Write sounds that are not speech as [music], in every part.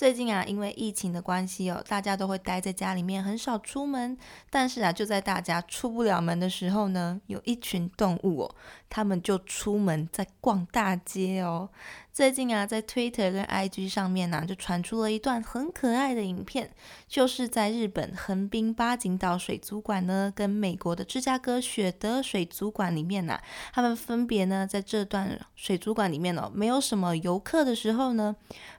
最近啊，因为疫情的关系哦，大家都会待在家里面，很少出门。但是啊，就在大家出不了门的时候呢，有一群动物哦，他们就出门在逛大街哦。最近啊，在 Twitter 跟 IG 上面呢，就传出了一段很可爱的影片，就是在日本横滨八景岛水族馆呢，跟美国的芝加哥雪德水族馆里面呢，他们分别呢在这段水族馆里面哦，没有什么游客的时候呢，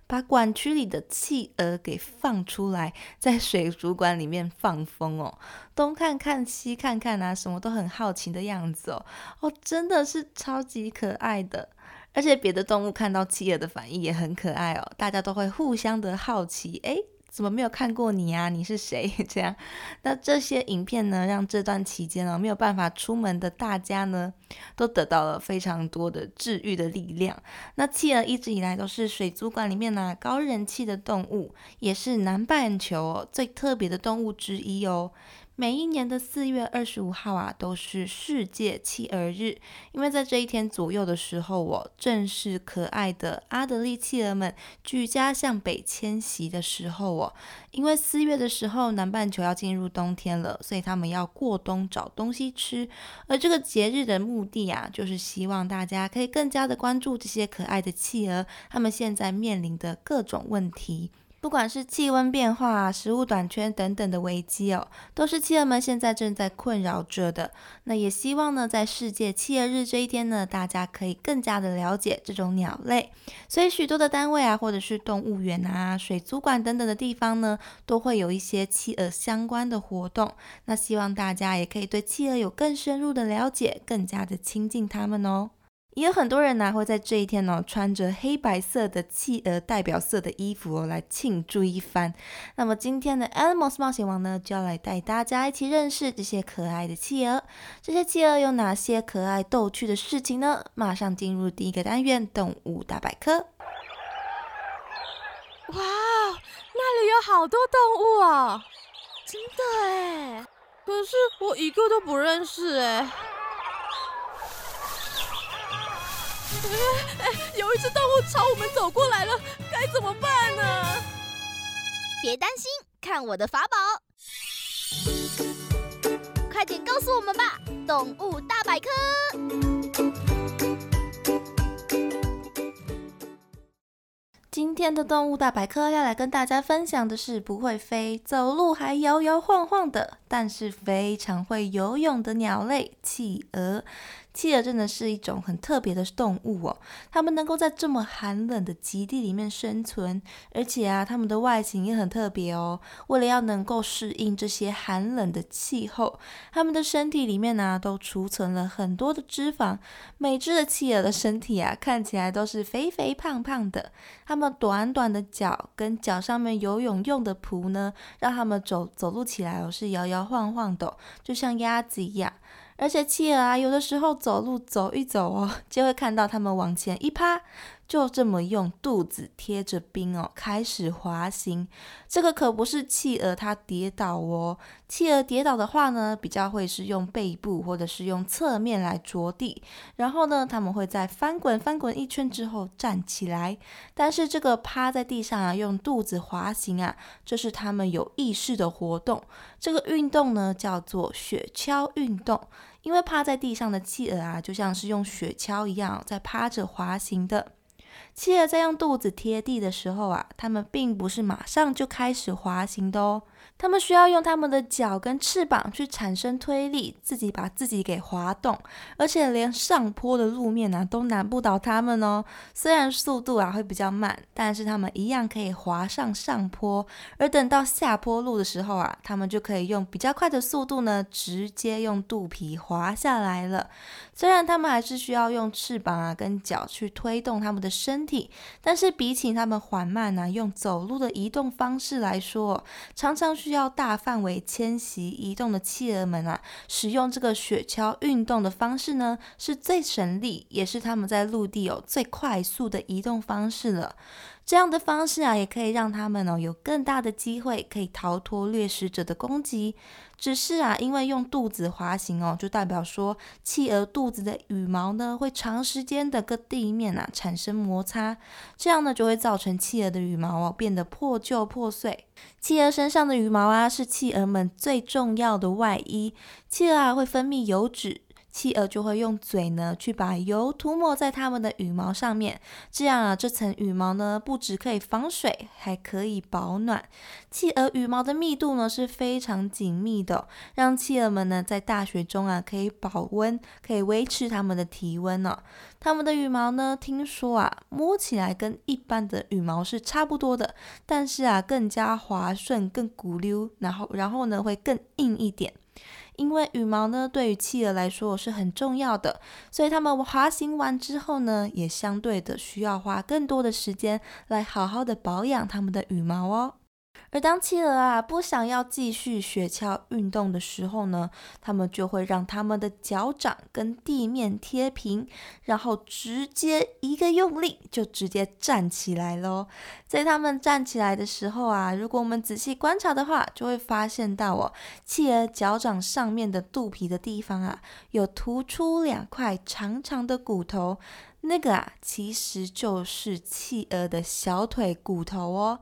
把馆区里的企鹅给放出来，在水族馆里面放风哦，东看看西看看啊，什么都很好奇的样子哦，哦，真的是超级可爱的。而且别的动物看到企鹅的反应也很可爱哦，大家都会互相的好奇，哎，怎么没有看过你啊？你是谁？这样，那这些影片呢，让这段期间哦没有办法出门的大家呢，都得到了非常多的治愈的力量。那企鹅一直以来都是水族馆里面呢高人气的动物，也是南半球最特别的动物之一哦。每一年的四月二十五号啊，都是世界企鹅日。因为在这一天左右的时候，我正是可爱的阿德利企鹅们举家向北迁徙的时候哦。因为四月的时候，南半球要进入冬天了，所以他们要过冬找东西吃。而这个节日的目的啊，就是希望大家可以更加的关注这些可爱的企鹅，他们现在面临的各种问题。不管是气温变化、食物短缺等等的危机哦，都是企鹅们现在正在困扰着的。那也希望呢，在世界企鹅日这一天呢，大家可以更加的了解这种鸟类。所以许多的单位啊，或者是动物园啊、水族馆等等的地方呢，都会有一些企鹅相关的活动。那希望大家也可以对企鹅有更深入的了解，更加的亲近它们哦。也有很多人呢，会在这一天呢，穿着黑白色的企鹅代表色的衣服哦，来庆祝一番。那么今天的 Animals 冒险王呢，就要来带大家一起认识这些可爱的企鹅。这些企鹅有哪些可爱逗趣的事情呢？马上进入第一个单元——动物大百科。哇，那里有好多动物啊！真的哎，可是我一个都不认识哎。哎，有一只动物朝我们走过来了，该怎么办呢？别担心，看我的法宝！快点告诉我们吧，动物大百科。今天的动物大百科要来跟大家分享的是不会飞、走路还摇摇晃晃的，但是非常会游泳的鸟类——企鹅。企鹅真的是一种很特别的动物哦，它们能够在这么寒冷的极地里面生存，而且啊，它们的外形也很特别哦。为了要能够适应这些寒冷的气候，它们的身体里面呢都储存了很多的脂肪。每只的企鹅的身体啊 [laughs] 看起来都是肥肥胖胖的，它们短短的脚跟脚上面游泳用的蹼呢，让它们走走路起来哦是摇摇晃晃的，就像鸭子一样。而且企鹅啊，有的时候走路走一走哦，就会看到它们往前一趴。就这么用肚子贴着冰哦，开始滑行。这个可不是企鹅它跌倒哦。企鹅跌倒的话呢，比较会是用背部或者是用侧面来着地。然后呢，他们会在翻滚翻滚一圈之后站起来。但是这个趴在地上啊，用肚子滑行啊，这是他们有意识的活动。这个运动呢，叫做雪橇运动。因为趴在地上的企鹅啊，就像是用雪橇一样在趴着滑行的。企鹅在用肚子贴地的时候啊，它们并不是马上就开始滑行的哦。它们需要用它们的脚跟翅膀去产生推力，自己把自己给滑动，而且连上坡的路面呢都难不倒它们哦。虽然速度啊会比较慢，但是它们一样可以滑上上坡。而等到下坡路的时候啊，它们就可以用比较快的速度呢，直接用肚皮滑下来了。虽然它们还是需要用翅膀啊跟脚去推动它们的身体，但是比起它们缓慢呢用走路的移动方式来说，常常需需要大范围迁徙移动的企鹅们啊，使用这个雪橇运动的方式呢，是最省力，也是他们在陆地有最快速的移动方式了。这样的方式啊，也可以让他们哦有更大的机会可以逃脱掠食者的攻击。只是啊，因为用肚子滑行哦，就代表说企鹅肚子的羽毛呢会长时间的跟地面啊产生摩擦，这样呢就会造成企鹅的羽毛哦变得破旧破碎。企鹅身上的羽毛啊是企鹅们最重要的外衣，企鹅啊会分泌油脂。企鹅就会用嘴呢，去把油涂抹在它们的羽毛上面，这样啊，这层羽毛呢，不止可以防水，还可以保暖。企鹅羽毛的密度呢是非常紧密的，让企鹅们呢在大雪中啊可以保温，可以维持它们的体温呢。它们的羽毛呢，听说啊，摸起来跟一般的羽毛是差不多的，但是啊，更加滑顺，更鼓溜，然后然后呢会更硬一点。因为羽毛呢，对于企鹅来说是很重要的，所以它们滑行完之后呢，也相对的需要花更多的时间来好好的保养它们的羽毛哦。而当企鹅啊不想要继续雪橇运动的时候呢，它们就会让它们的脚掌跟地面贴平，然后直接一个用力就直接站起来喽。在它们站起来的时候啊，如果我们仔细观察的话，就会发现到哦，企鹅脚掌上面的肚皮的地方啊，有突出两块长长的骨头，那个啊其实就是企鹅的小腿骨头哦。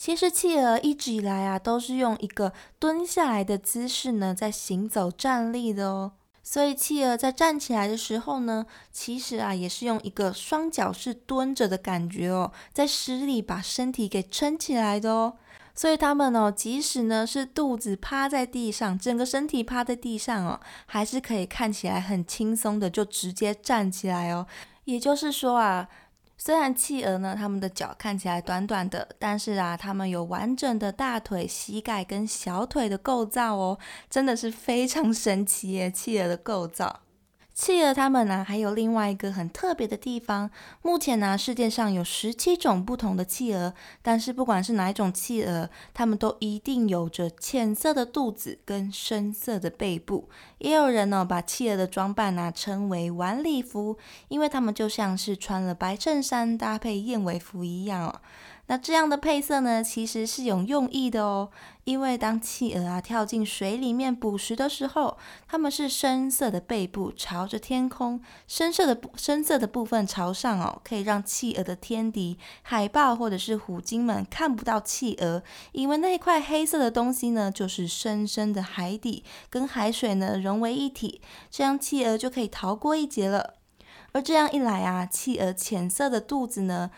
其实企鹅一直以来啊，都是用一个蹲下来的姿势呢，在行走站立的哦。所以企鹅在站起来的时候呢，其实啊，也是用一个双脚是蹲着的感觉哦，在施力把身体给撑起来的哦。所以它们哦，即使呢是肚子趴在地上，整个身体趴在地上哦，还是可以看起来很轻松的就直接站起来哦。也就是说啊。虽然企鹅呢，它们的脚看起来短短的，但是啊，它们有完整的大腿、膝盖跟小腿的构造哦，真的是非常神奇耶！企鹅的构造。企鹅它们呢，还有另外一个很特别的地方。目前呢，世界上有十七种不同的企鹅，但是不管是哪一种企鹅，它们都一定有着浅色的肚子跟深色的背部。也有人呢，把企鹅的装扮呢称为晚礼服，因为它们就像是穿了白衬衫搭配燕尾服一样哦。那这样的配色呢，其实是有用意的哦。因为当企鹅啊跳进水里面捕食的时候，它们是深色的背部朝着天空，深色的深色的部分朝上哦，可以让企鹅的天敌海豹或者是虎鲸们看不到企鹅，因为那块黑色的东西呢，就是深深的海底跟海水呢融融为一体，这样企鹅就可以逃过一劫了。而这样一来啊，企鹅浅色的肚子呢。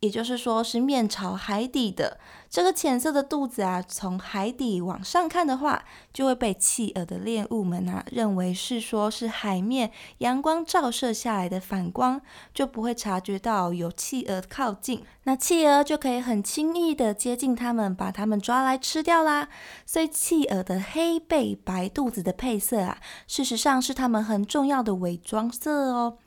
也就是说，是面朝海底的这个浅色的肚子啊，从海底往上看的话，就会被企鹅的猎物们啊认为是说是海面阳光照射下来的反光，就不会察觉到有企鹅靠近，那企鹅就可以很轻易的接近它们，把它们抓来吃掉啦。所以，企鹅的黑背白肚子的配色啊，事实上是它们很重要的伪装色哦。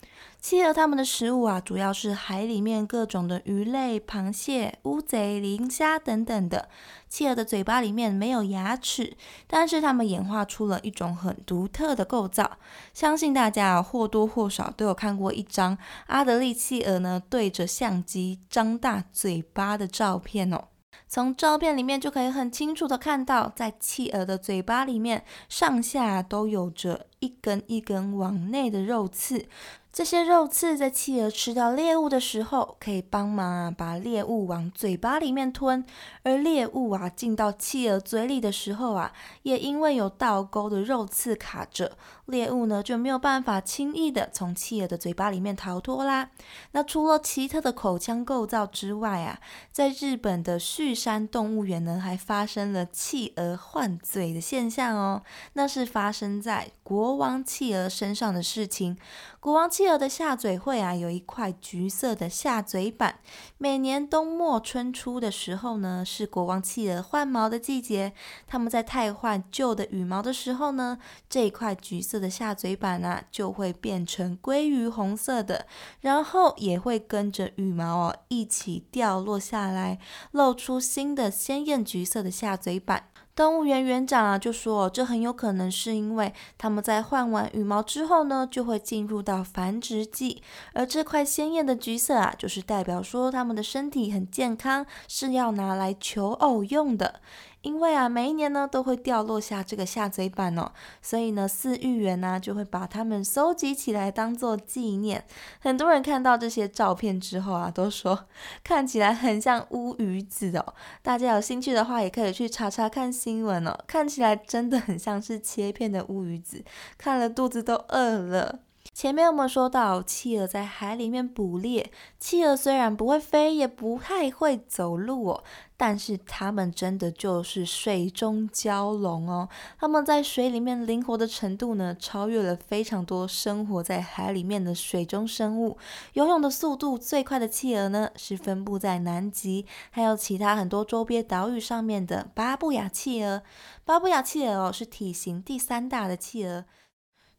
企鹅它们的食物啊，主要是海里面各种的鱼类、螃蟹、乌贼、磷虾等等的。企鹅的嘴巴里面没有牙齿，但是它们演化出了一种很独特的构造。相信大家或多或少都有看过一张阿德利企鹅呢对着相机张大嘴巴的照片哦。从照片里面就可以很清楚的看到，在企鹅的嘴巴里面上下都有着一根一根往内的肉刺。这些肉刺在企鹅吃到猎物的时候，可以帮忙啊把猎物往嘴巴里面吞，而猎物啊进到企鹅嘴里的时候啊，也因为有倒钩的肉刺卡着，猎物呢就没有办法轻易的从企鹅的嘴巴里面逃脱啦。那除了奇特的口腔构造之外啊，在日本的旭山动物园呢，还发生了企鹅换嘴的现象哦，那是发生在国王企鹅身上的事情。国王企鹅的下嘴会啊，有一块橘色的下嘴板。每年冬末春初的时候呢，是国王企鹅换毛的季节。他们在汰换旧的羽毛的时候呢，这一块橘色色的下嘴板啊，就会变成鲑鱼红色的，然后也会跟着羽毛哦一起掉落下来，露出新的鲜艳橘色的下嘴板。动物园园长啊就说，这很有可能是因为他们在换完羽毛之后呢，就会进入到繁殖季，而这块鲜艳的橘色啊，就是代表说他们的身体很健康，是要拿来求偶用的。因为啊，每一年呢都会掉落下这个下嘴板哦，所以呢，饲育员呢就会把它们收集起来当做纪念。很多人看到这些照片之后啊，都说看起来很像乌鱼子哦。大家有兴趣的话，也可以去查查看新闻哦，看起来真的很像是切片的乌鱼子，看了肚子都饿了。前面我们说到，企鹅在海里面捕猎。企鹅虽然不会飞，也不太会走路哦，但是它们真的就是水中蛟龙哦。它们在水里面灵活的程度呢，超越了非常多生活在海里面的水中生物。游泳的速度最快的企鹅呢，是分布在南极，还有其他很多周边岛屿上面的巴布亚企鹅。巴布亚企鹅哦，是体型第三大的企鹅。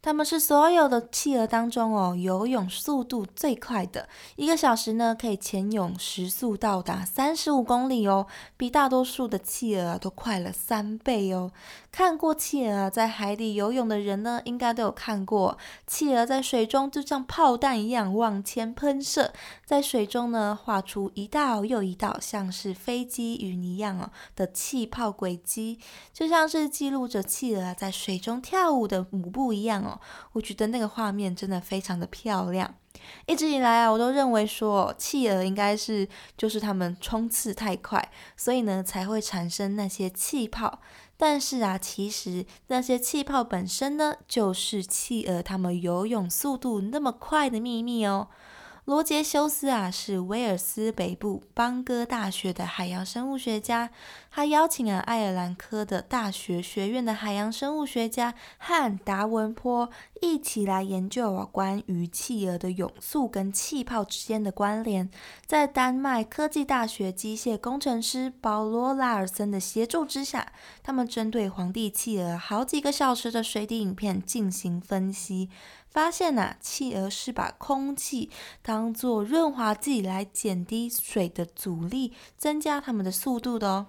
它们是所有的企鹅当中哦，游泳速度最快的，一个小时呢可以潜泳时速到达三十五公里哦，比大多数的企鹅都快了三倍哦。看过企鹅啊在海底游泳的人呢，应该都有看过，企鹅在水中就像炮弹一样往前喷射，在水中呢画出一道又一道像是飞机云一样哦的气泡轨迹，就像是记录着企鹅在水中跳舞的舞步一样哦。我觉得那个画面真的非常的漂亮。一直以来啊，我都认为说企鹅应该是就是它们冲刺太快，所以呢才会产生那些气泡。但是啊，其实那些气泡本身呢，就是企鹅它们游泳速度那么快的秘密哦。罗杰修斯啊，是威尔斯北部邦戈大学的海洋生物学家。他邀请了爱尔兰科的大学学院的海洋生物学家和达文坡一起来研究关于企鹅的泳速跟气泡之间的关联。在丹麦科技大学机械工程师保罗拉尔森的协助之下，他们针对皇帝企鹅好几个小时的水底影片进行分析。发现呐，企鹅是把空气当做润滑剂来减低水的阻力，增加它们的速度的哦。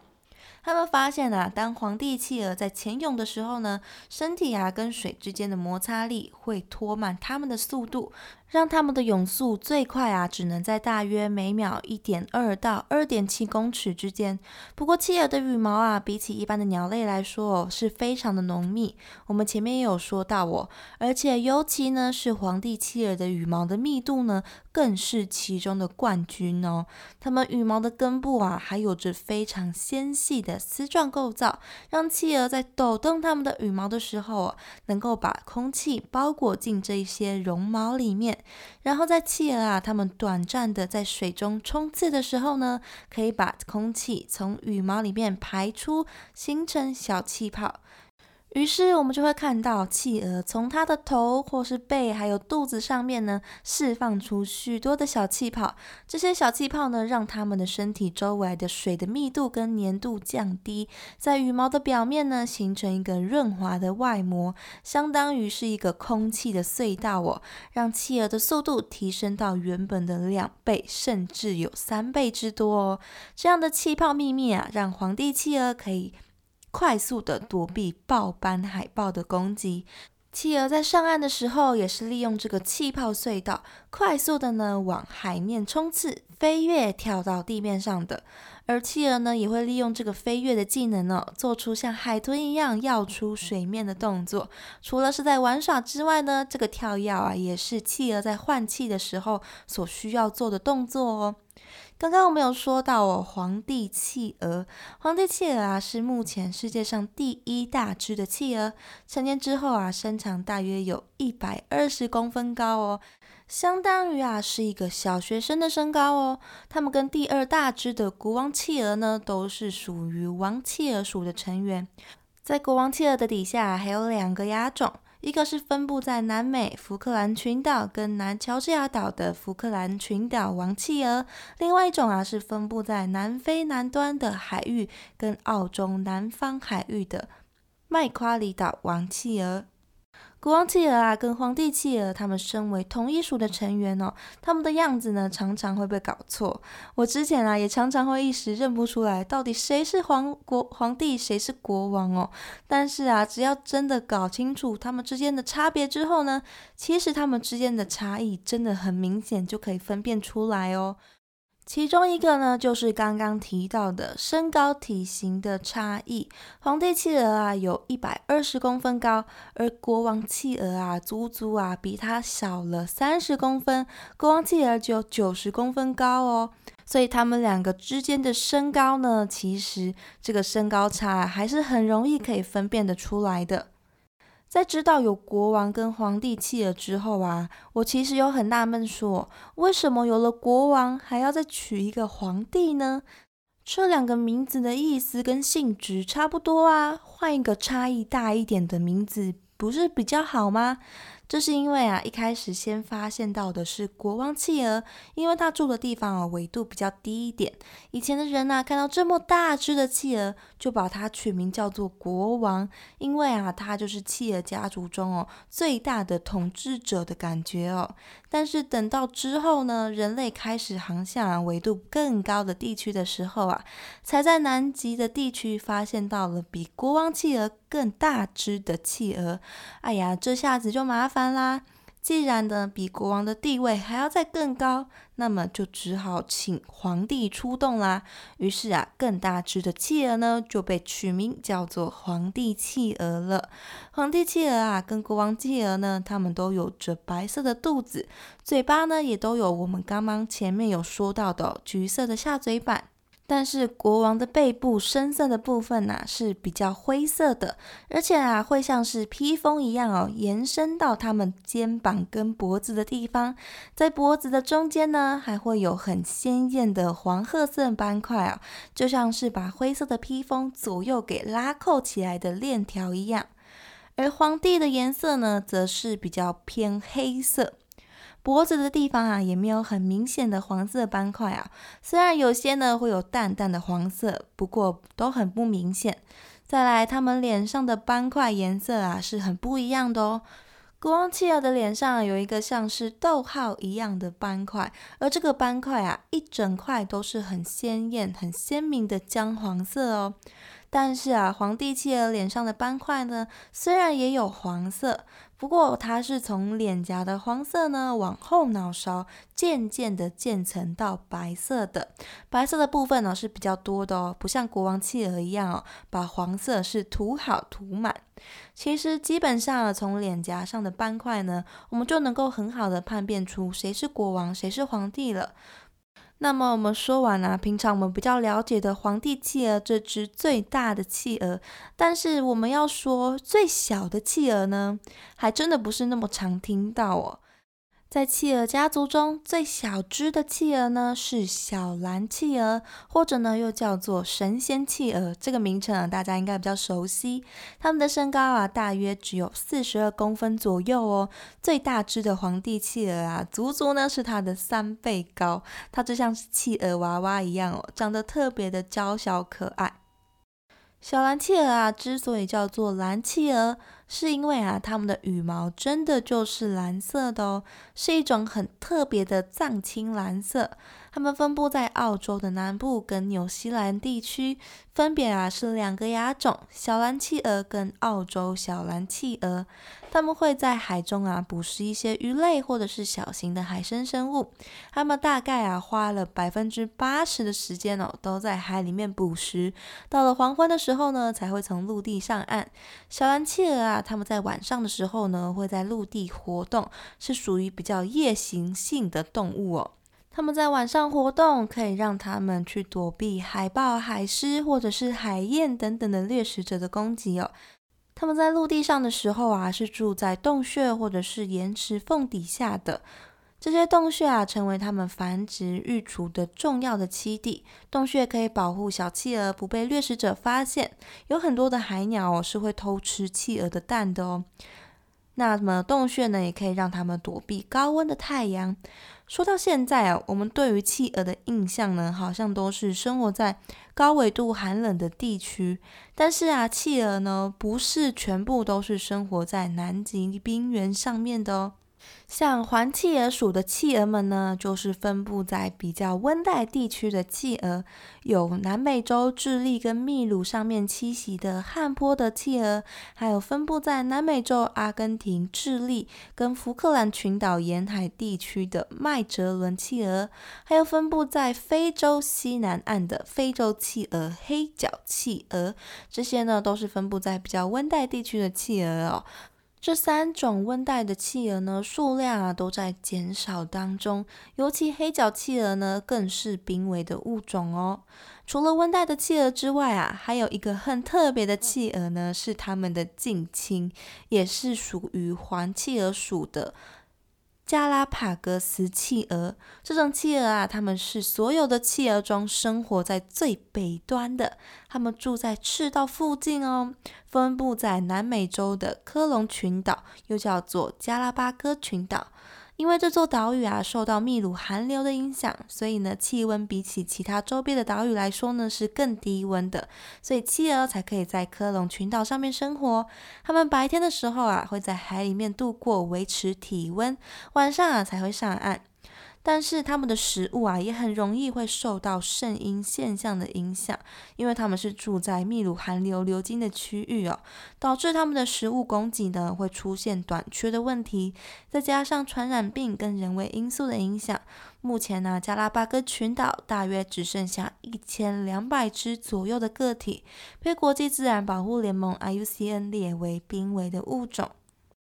他们发现呐，当皇帝企鹅在潜泳的时候呢，身体啊跟水之间的摩擦力会拖慢它们的速度，让它们的泳速最快啊，只能在大约每秒一点二到二点七公尺之间。不过，企鹅的羽毛啊，比起一般的鸟类来说哦，是非常的浓密。我们前面也有说到哦，而且尤其呢是皇帝企鹅的羽毛的密度呢。更是其中的冠军哦。它们羽毛的根部啊，还有着非常纤细的丝状构造，让企鹅在抖动它们的羽毛的时候，能够把空气包裹进这些绒毛里面。然后在企鹅啊，它们短暂的在水中冲刺的时候呢，可以把空气从羽毛里面排出，形成小气泡。于是我们就会看到企鹅从它的头或是背还有肚子上面呢，释放出许多的小气泡。这些小气泡呢，让它们的身体周围的水的密度跟粘度降低，在羽毛的表面呢，形成一个润滑的外膜，相当于是一个空气的隧道哦，让企鹅的速度提升到原本的两倍，甚至有三倍之多哦。这样的气泡秘密啊，让皇帝企鹅可以。快速的躲避豹斑海豹的攻击，企鹅在上岸的时候，也是利用这个气泡隧道，快速的呢往海面冲刺、飞跃、跳到地面上的。而企鹅呢，也会利用这个飞跃的技能呢，做出像海豚一样跃出水面的动作。除了是在玩耍之外呢，这个跳跃啊，也是企鹅在换气的时候所需要做的动作哦。刚刚我们有说到哦，皇帝企鹅，皇帝企鹅啊，是目前世界上第一大只的企鹅。成年之后啊，身长大约有一百二十公分高哦。相当于啊是一个小学生的身高哦。它们跟第二大只的国王企鹅呢，都是属于王企鹅属的成员。在国王企鹅的底下还有两个亚种，一个是分布在南美福克兰群岛跟南乔治亚岛的福克兰群岛王企鹅，另外一种啊是分布在南非南端的海域跟澳洲南方海域的麦夸里岛王企鹅。国王企鹅啊，跟皇帝企鹅，他们身为同一属的成员哦，他们的样子呢，常常会被搞错。我之前啊，也常常会一时认不出来，到底谁是皇国皇帝，谁是国王哦。但是啊，只要真的搞清楚他们之间的差别之后呢，其实他们之间的差异真的很明显，就可以分辨出来哦。其中一个呢，就是刚刚提到的身高体型的差异。皇帝企鹅啊，有一百二十公分高，而国王企鹅啊，足足啊比它小了三十公分。国王企鹅只有九十公分高哦，所以他们两个之间的身高呢，其实这个身高差还是很容易可以分辨得出来的。在知道有国王跟皇帝企鹅之后啊，我其实有很纳闷，说为什么有了国王还要再取一个皇帝呢？这两个名字的意思跟性质差不多啊，换一个差异大一点的名字，不是比较好吗？这是因为啊，一开始先发现到的是国王企鹅，因为他住的地方啊纬度比较低一点。以前的人呐，看到这么大只的企鹅，就把它取名叫做国王，因为啊，它就是企鹅家族中哦最大的统治者的感觉哦。但是等到之后呢，人类开始航向啊纬度更高的地区的时候啊，才在南极的地区发现到了比国王企鹅更大只的企鹅。哎呀，这下子就麻。烦啦！既然呢比国王的地位还要再更高，那么就只好请皇帝出动啦。于是啊，更大只的企鹅呢就被取名叫做皇帝企鹅了。皇帝企鹅啊，跟国王企鹅呢，它们都有着白色的肚子，嘴巴呢也都有我们刚刚前面有说到的橘色的下嘴板。但是国王的背部深色的部分呐是比较灰色的，而且啊会像是披风一样哦，延伸到他们肩膀跟脖子的地方，在脖子的中间呢还会有很鲜艳的黄褐色斑块啊，就像是把灰色的披风左右给拉扣起来的链条一样。而皇帝的颜色呢，则是比较偏黑色。脖子的地方啊，也没有很明显的黄色斑块啊。虽然有些呢会有淡淡的黄色，不过都很不明显。再来，他们脸上的斑块颜色啊是很不一样的哦。国王企鹅的脸上有一个像是逗号一样的斑块，而这个斑块啊，一整块都是很鲜艳、很鲜明的姜黄色哦。但是啊，皇帝企鹅脸上的斑块呢，虽然也有黄色，不过它是从脸颊的黄色呢，往后脑勺渐渐的渐层到白色的。白色的部分呢是比较多的哦，不像国王企鹅一样哦，把黄色是涂好涂满。其实基本上从脸颊上的斑块呢，我们就能够很好的判辨出谁是国王，谁是皇帝了。那么我们说完了，平常我们比较了解的皇帝企鹅这只最大的企鹅，但是我们要说最小的企鹅呢，还真的不是那么常听到哦。在企鹅家族中最小只的企鹅呢是小蓝企鹅，或者呢又叫做神仙企鹅，这个名称啊大家应该比较熟悉。它们的身高啊大约只有四十二公分左右哦。最大只的皇帝企鹅啊，足足呢是它的三倍高，它就像是企鹅娃娃一样哦，长得特别的娇小可爱。小蓝企鹅啊，之所以叫做蓝企鹅，是因为啊，它们的羽毛真的就是蓝色的哦，是一种很特别的藏青蓝色。它们分布在澳洲的南部跟纽西兰地区，分别啊是两个亚种：小蓝企鹅跟澳洲小蓝企鹅。它们会在海中啊捕食一些鱼类或者是小型的海生生物。它们大概啊花了百分之八十的时间哦都在海里面捕食，到了黄昏的时候呢才会从陆地上岸。小蓝企鹅啊，它们在晚上的时候呢会在陆地活动，是属于比较夜行性的动物哦。他们在晚上活动，可以让他们去躲避海豹、海狮或者是海燕等等的掠食者的攻击哦。他们在陆地上的时候啊，是住在洞穴或者是岩石缝底下的。这些洞穴啊，成为它们繁殖育雏的重要的栖地。洞穴可以保护小企鹅不被掠食者发现。有很多的海鸟哦，是会偷吃企鹅的蛋的哦。那么洞穴呢，也可以让它们躲避高温的太阳。说到现在啊，我们对于企鹅的印象呢，好像都是生活在高纬度寒冷的地区。但是啊，企鹅呢，不是全部都是生活在南极冰原上面的哦。像环企鹅属的企鹅们呢，就是分布在比较温带地区的企鹅，有南美洲智利跟秘鲁上面栖息的旱坡的企鹅，还有分布在南美洲阿根廷、智利跟福克兰群岛沿海地区的麦哲伦企鹅，还有分布在非洲西南岸的非洲企鹅、黑脚企鹅，这些呢都是分布在比较温带地区的企鹅哦。这三种温带的企鹅呢，数量啊都在减少当中，尤其黑脚企鹅呢，更是濒危的物种哦。除了温带的企鹅之外啊，还有一个很特别的企鹅呢，是它们的近亲，也是属于黄企鹅属的。加拉帕戈斯企鹅这种企鹅啊，他们是所有的企鹅中生活在最北端的。他们住在赤道附近哦，分布在南美洲的科隆群岛，又叫做加拉巴哥群岛。因为这座岛屿啊受到秘鲁寒流的影响，所以呢气温比起其他周边的岛屿来说呢是更低温的，所以企鹅才可以在科隆群岛上面生活。它们白天的时候啊会在海里面度过，维持体温，晚上啊才会上岸。但是它们的食物啊，也很容易会受到圣婴现象的影响，因为它们是住在秘鲁寒流流经的区域哦，导致它们的食物供给呢会出现短缺的问题。再加上传染病跟人为因素的影响，目前呢，加拉巴哥群岛大约只剩下一千两百只左右的个体，被国际自然保护联盟 IUCN 列为濒危的物种。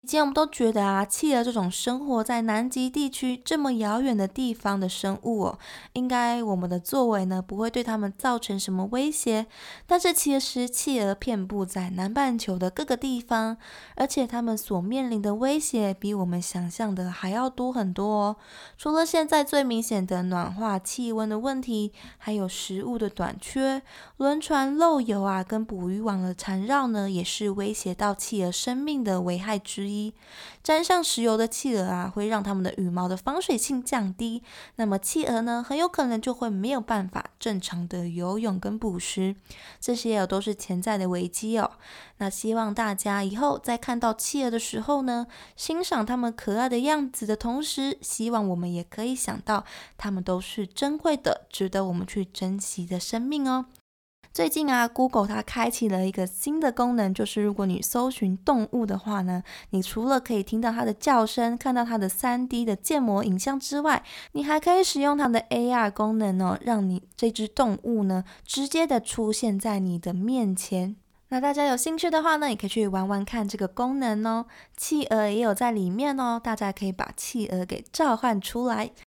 以前我们都觉得啊，企鹅这种生活在南极地区这么遥远的地方的生物哦，应该我们的作为呢不会对它们造成什么威胁。但是其实企鹅遍布在南半球的各个地方，而且它们所面临的威胁比我们想象的还要多很多哦。除了现在最明显的暖化气温的问题，还有食物的短缺、轮船漏油啊，跟捕鱼网的缠绕呢，也是威胁到企鹅生命的危害之一。一沾上石油的企鹅啊，会让它们的羽毛的防水性降低，那么企鹅呢，很有可能就会没有办法正常的游泳跟捕食，这些都是潜在的危机哦。那希望大家以后在看到企鹅的时候呢，欣赏它们可爱的样子的同时，希望我们也可以想到，它们都是珍贵的，值得我们去珍惜的生命哦。最近啊，Google 它开启了一个新的功能，就是如果你搜寻动物的话呢，你除了可以听到它的叫声，看到它的 3D 的建模影像之外，你还可以使用它的 AR 功能哦，让你这只动物呢直接的出现在你的面前。那大家有兴趣的话呢，也可以去玩玩看这个功能哦。企鹅也有在里面哦，大家可以把企鹅给召唤出来，